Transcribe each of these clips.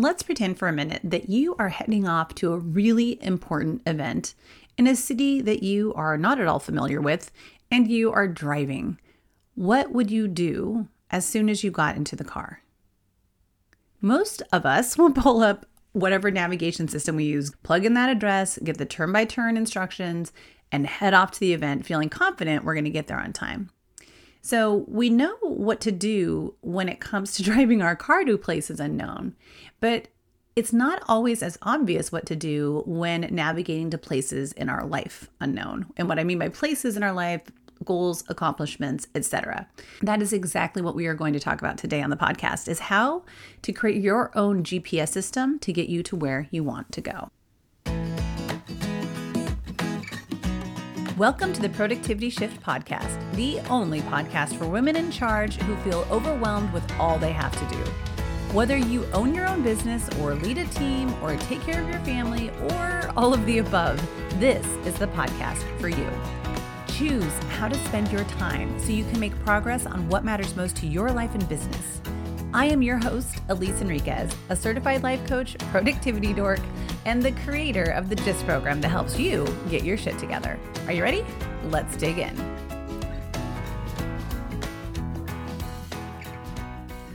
let's pretend for a minute that you are heading off to a really important event in a city that you are not at all familiar with and you are driving. What would you do as soon as you got into the car? Most of us will pull up whatever navigation system we use, plug in that address, get the turn by turn instructions, and head off to the event feeling confident we're going to get there on time. So we know what to do when it comes to driving our car to places unknown, but it's not always as obvious what to do when navigating to places in our life unknown. And what I mean by places in our life, goals, accomplishments, etc. That is exactly what we are going to talk about today on the podcast is how to create your own GPS system to get you to where you want to go. Welcome to the Productivity Shift Podcast, the only podcast for women in charge who feel overwhelmed with all they have to do. Whether you own your own business or lead a team or take care of your family or all of the above, this is the podcast for you. Choose how to spend your time so you can make progress on what matters most to your life and business. I am your host, Elise Enriquez, a certified life coach, productivity dork, and the creator of the GIST program that helps you get your shit together. Are you ready? Let's dig in.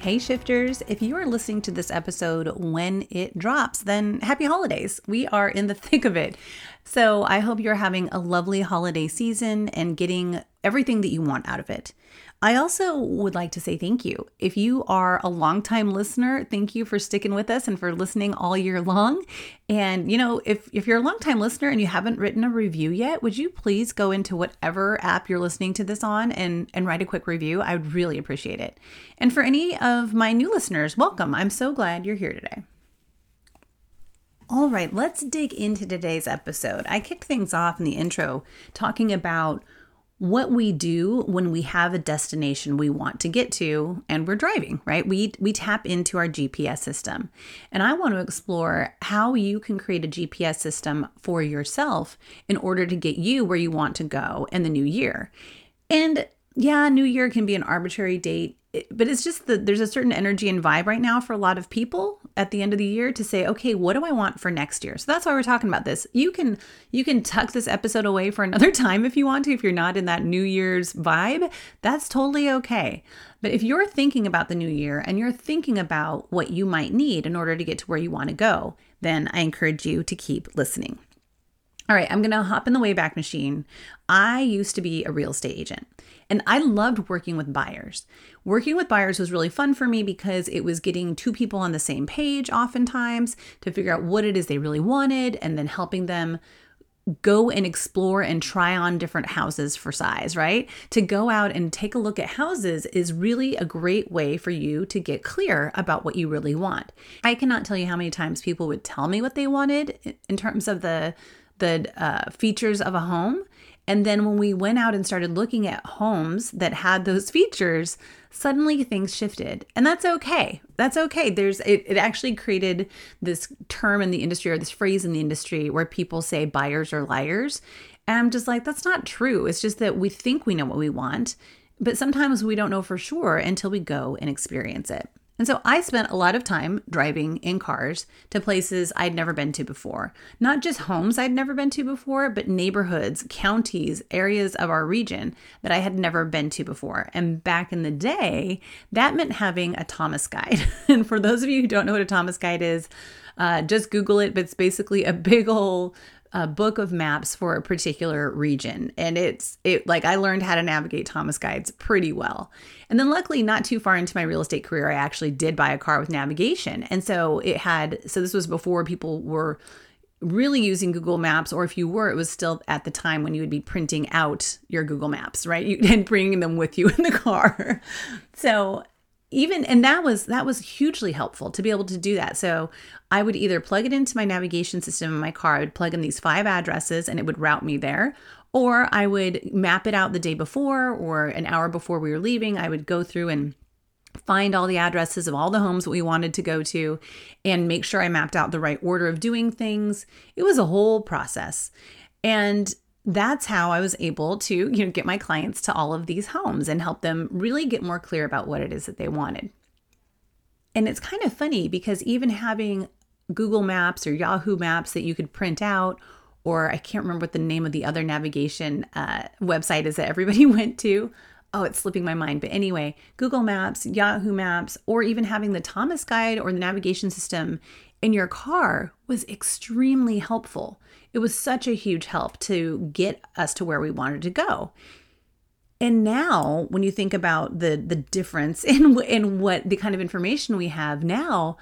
Hey, shifters. If you are listening to this episode when it drops, then happy holidays. We are in the thick of it. So I hope you're having a lovely holiday season and getting everything that you want out of it. I also would like to say thank you. If you are a longtime listener, thank you for sticking with us and for listening all year long. And you know, if if you're a longtime listener and you haven't written a review yet, would you please go into whatever app you're listening to this on and and write a quick review? I would really appreciate it. And for any of my new listeners, welcome. I'm so glad you're here today. All right, let's dig into today's episode. I kicked things off in the intro talking about what we do when we have a destination we want to get to and we're driving, right? We we tap into our GPS system. And I want to explore how you can create a GPS system for yourself in order to get you where you want to go in the new year. And yeah, new year can be an arbitrary date but it's just that there's a certain energy and vibe right now for a lot of people at the end of the year to say okay what do i want for next year? So that's why we're talking about this. You can you can tuck this episode away for another time if you want to if you're not in that new year's vibe. That's totally okay. But if you're thinking about the new year and you're thinking about what you might need in order to get to where you want to go then i encourage you to keep listening all right, I'm going to hop in the Wayback Machine. I used to be a real estate agent and I loved working with buyers. Working with buyers was really fun for me because it was getting two people on the same page oftentimes to figure out what it is they really wanted and then helping them go and explore and try on different houses for size, right? To go out and take a look at houses is really a great way for you to get clear about what you really want. I cannot tell you how many times people would tell me what they wanted in terms of the the uh, features of a home. And then when we went out and started looking at homes that had those features, suddenly things shifted. And that's okay. That's okay. There's it, it actually created this term in the industry or this phrase in the industry where people say buyers are liars. And I'm just like, that's not true. It's just that we think we know what we want, but sometimes we don't know for sure until we go and experience it. And so I spent a lot of time driving in cars to places I'd never been to before. Not just homes I'd never been to before, but neighborhoods, counties, areas of our region that I had never been to before. And back in the day, that meant having a Thomas guide. and for those of you who don't know what a Thomas guide is, uh, just Google it, but it's basically a big old a book of maps for a particular region and it's it like I learned how to navigate Thomas guides pretty well. And then luckily not too far into my real estate career I actually did buy a car with navigation. And so it had so this was before people were really using Google Maps, or if you were, it was still at the time when you would be printing out your Google Maps, right? You, and bringing them with you in the car. So even and that was that was hugely helpful to be able to do that. So i would either plug it into my navigation system in my car i would plug in these five addresses and it would route me there or i would map it out the day before or an hour before we were leaving. I would go through and find all the addresses of all the homes that we wanted to go to and make sure i mapped out the right order of doing things. It was a whole process. And that's how I was able to, you know, get my clients to all of these homes and help them really get more clear about what it is that they wanted. And it's kind of funny because even having Google Maps or Yahoo Maps that you could print out, or I can't remember what the name of the other navigation uh, website is that everybody went to. Oh, it's slipping my mind. But anyway, Google Maps, Yahoo Maps, or even having the Thomas Guide or the navigation system in your car was extremely helpful. It was such a huge help to get us to where we wanted to go. And now, when you think about the the difference in in what the kind of information we have now,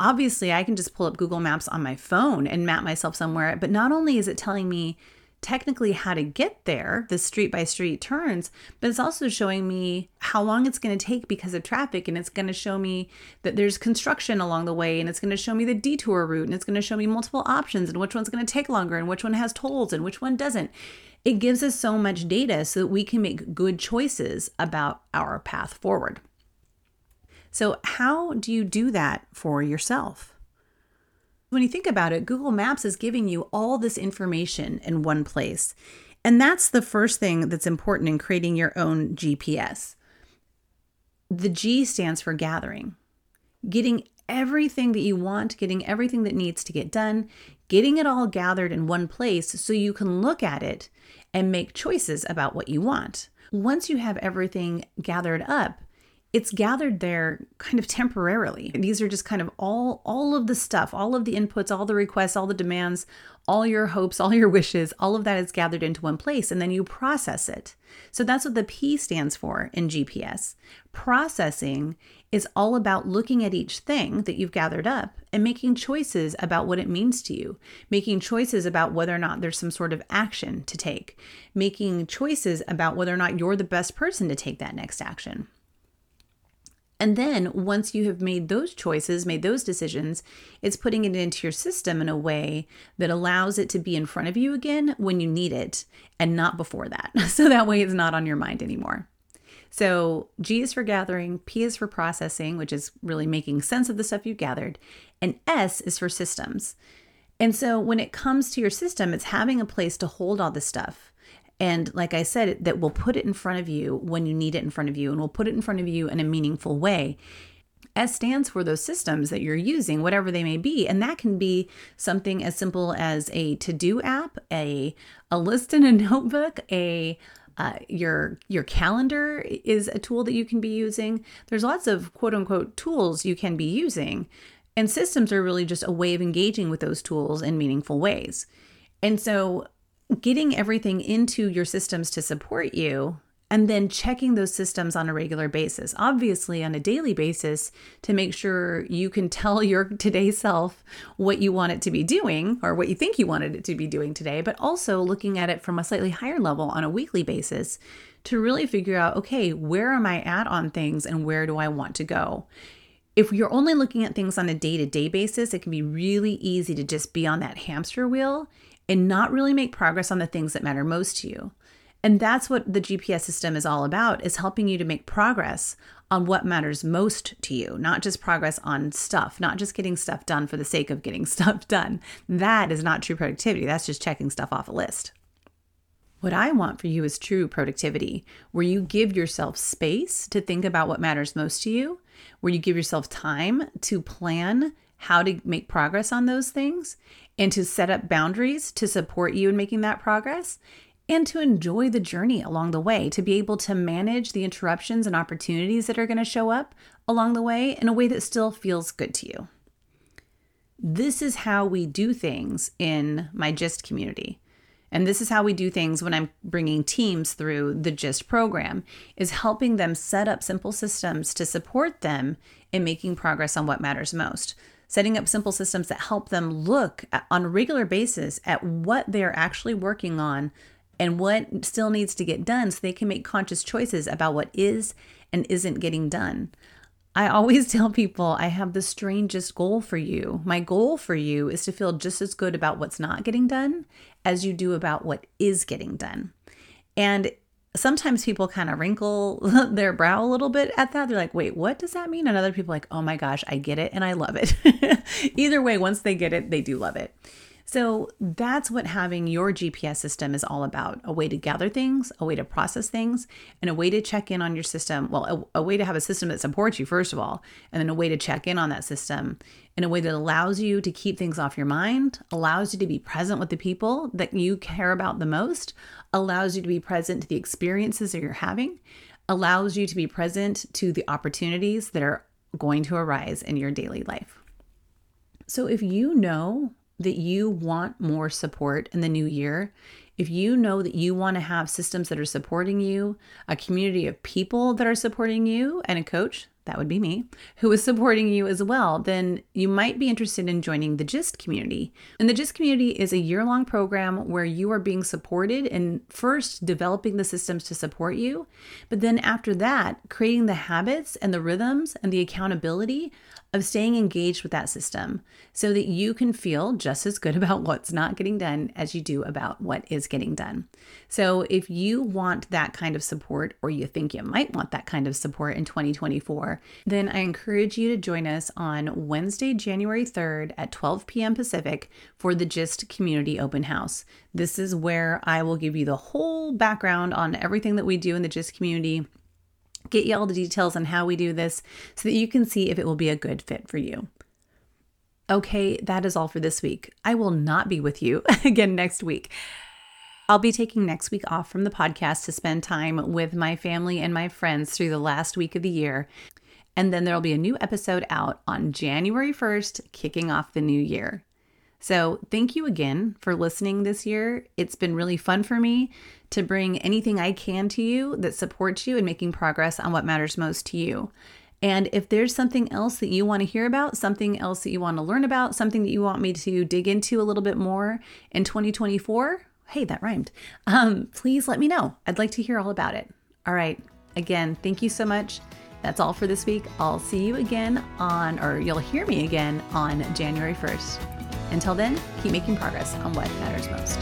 obviously I can just pull up Google Maps on my phone and map myself somewhere. But not only is it telling me technically how to get there, the street by street turns, but it's also showing me how long it's going to take because of traffic. And it's going to show me that there's construction along the way. And it's going to show me the detour route. And it's going to show me multiple options and which one's going to take longer and which one has tolls and which one doesn't. It gives us so much data so that we can make good choices about our path forward. So, how do you do that for yourself? When you think about it, Google Maps is giving you all this information in one place. And that's the first thing that's important in creating your own GPS. The G stands for gathering, getting everything that you want, getting everything that needs to get done, getting it all gathered in one place so you can look at it and make choices about what you want. Once you have everything gathered up, it's gathered there kind of temporarily. These are just kind of all all of the stuff, all of the inputs, all the requests, all the demands, all your hopes, all your wishes, all of that is gathered into one place and then you process it. So that's what the P stands for in GPS. Processing is all about looking at each thing that you've gathered up and making choices about what it means to you, making choices about whether or not there's some sort of action to take, making choices about whether or not you're the best person to take that next action. And then once you have made those choices, made those decisions, it's putting it into your system in a way that allows it to be in front of you again when you need it and not before that. So that way it's not on your mind anymore. So G is for gathering, P is for processing, which is really making sense of the stuff you've gathered, and S is for systems. And so when it comes to your system, it's having a place to hold all this stuff. And like I said, that will put it in front of you when you need it in front of you, and will put it in front of you in a meaningful way. S stands for those systems that you're using, whatever they may be. And that can be something as simple as a to do app, a, a list in a notebook, a uh, your your calendar is a tool that you can be using. There's lots of quote unquote tools you can be using, and systems are really just a way of engaging with those tools in meaningful ways. And so getting everything into your systems to support you and then checking those systems on a regular basis, obviously on a daily basis, to make sure you can tell your today self what you want it to be doing or what you think you wanted it to be doing today, but also looking at it from a slightly higher level on a weekly basis to really figure out okay, where am I at on things and where do I want to go? If you're only looking at things on a day to day basis, it can be really easy to just be on that hamster wheel and not really make progress on the things that matter most to you. And that's what the GPS system is all about is helping you to make progress on what matters most to you, not just progress on stuff, not just getting stuff done for the sake of getting stuff done. That is not true productivity. That's just checking stuff off a list. What I want for you is true productivity, where you give yourself space to think about what matters most to you, where you give yourself time to plan how to make progress on those things, and to set up boundaries to support you in making that progress and to enjoy the journey along the way, to be able to manage the interruptions and opportunities that are going to show up along the way in a way that still feels good to you. This is how we do things in my GIST community. And this is how we do things when I'm bringing teams through the GIST program is helping them set up simple systems to support them in making progress on what matters most setting up simple systems that help them look at, on a regular basis at what they're actually working on and what still needs to get done so they can make conscious choices about what is and isn't getting done. I always tell people I have the strangest goal for you. My goal for you is to feel just as good about what's not getting done as you do about what is getting done. And sometimes people kind of wrinkle their brow a little bit at that. They're like, wait, what does that mean? And other people like, oh my gosh, I get it and I love it. Either way, once they get it, they do love it. So that's what having your GPS system is all about a way to gather things, a way to process things, and a way to check in on your system. Well, a, a, way to have a system that supports you, first of all, and then a way to check in on that system in a way that allows you to keep things off your mind, allows you to be present with the people that you care about the most, allows you to be present to the experiences that you're having, allows you to be present to the opportunities that are going to arise in your daily life. So if you know that you want more support in the new year, if you know that you want to have systems that are supporting you, a community of people that are supporting you, and a coach, that would be me, who is supporting you as well, then you might be interested in joining the GIST community. And the GIST community is a year long program where you are being supported in first developing the systems to support you, but then after that, creating the habits and the rhythms and the accountability of staying engaged with that system so that you can feel just as good about what's not getting done as you do about what is getting done. So, if you want that kind of support, or you think you might want that kind of support in 2024, then I encourage you to join us on Wednesday, January 3rd at 12 p.m. Pacific for the GIST Community Open House. This is where I will give you the whole background on everything that we do in the GIST community get you all the details on how we do this so that you can see if it will be a good fit for you. Okay, that is all for this week. I will not be with you again next week. I'll be taking next week off from the podcast to spend time with my family and my friends through the last week of the year. And then there'll be a new episode out on January 1st, kicking off the new year. So, thank you again for listening this year. It's been really fun for me to bring anything I can to you that supports you in making progress on what matters most to you. And if there's something else that you want to hear about, something else that you want to learn about, something that you want me to dig into a little bit more in 2024, hey, that rhymed, um, please let me know. I'd like to hear all about it. All right. Again, thank you so much. That's all for this week. I'll see you again on, or you'll hear me again on January 1st. Until then, keep making progress on what matters most.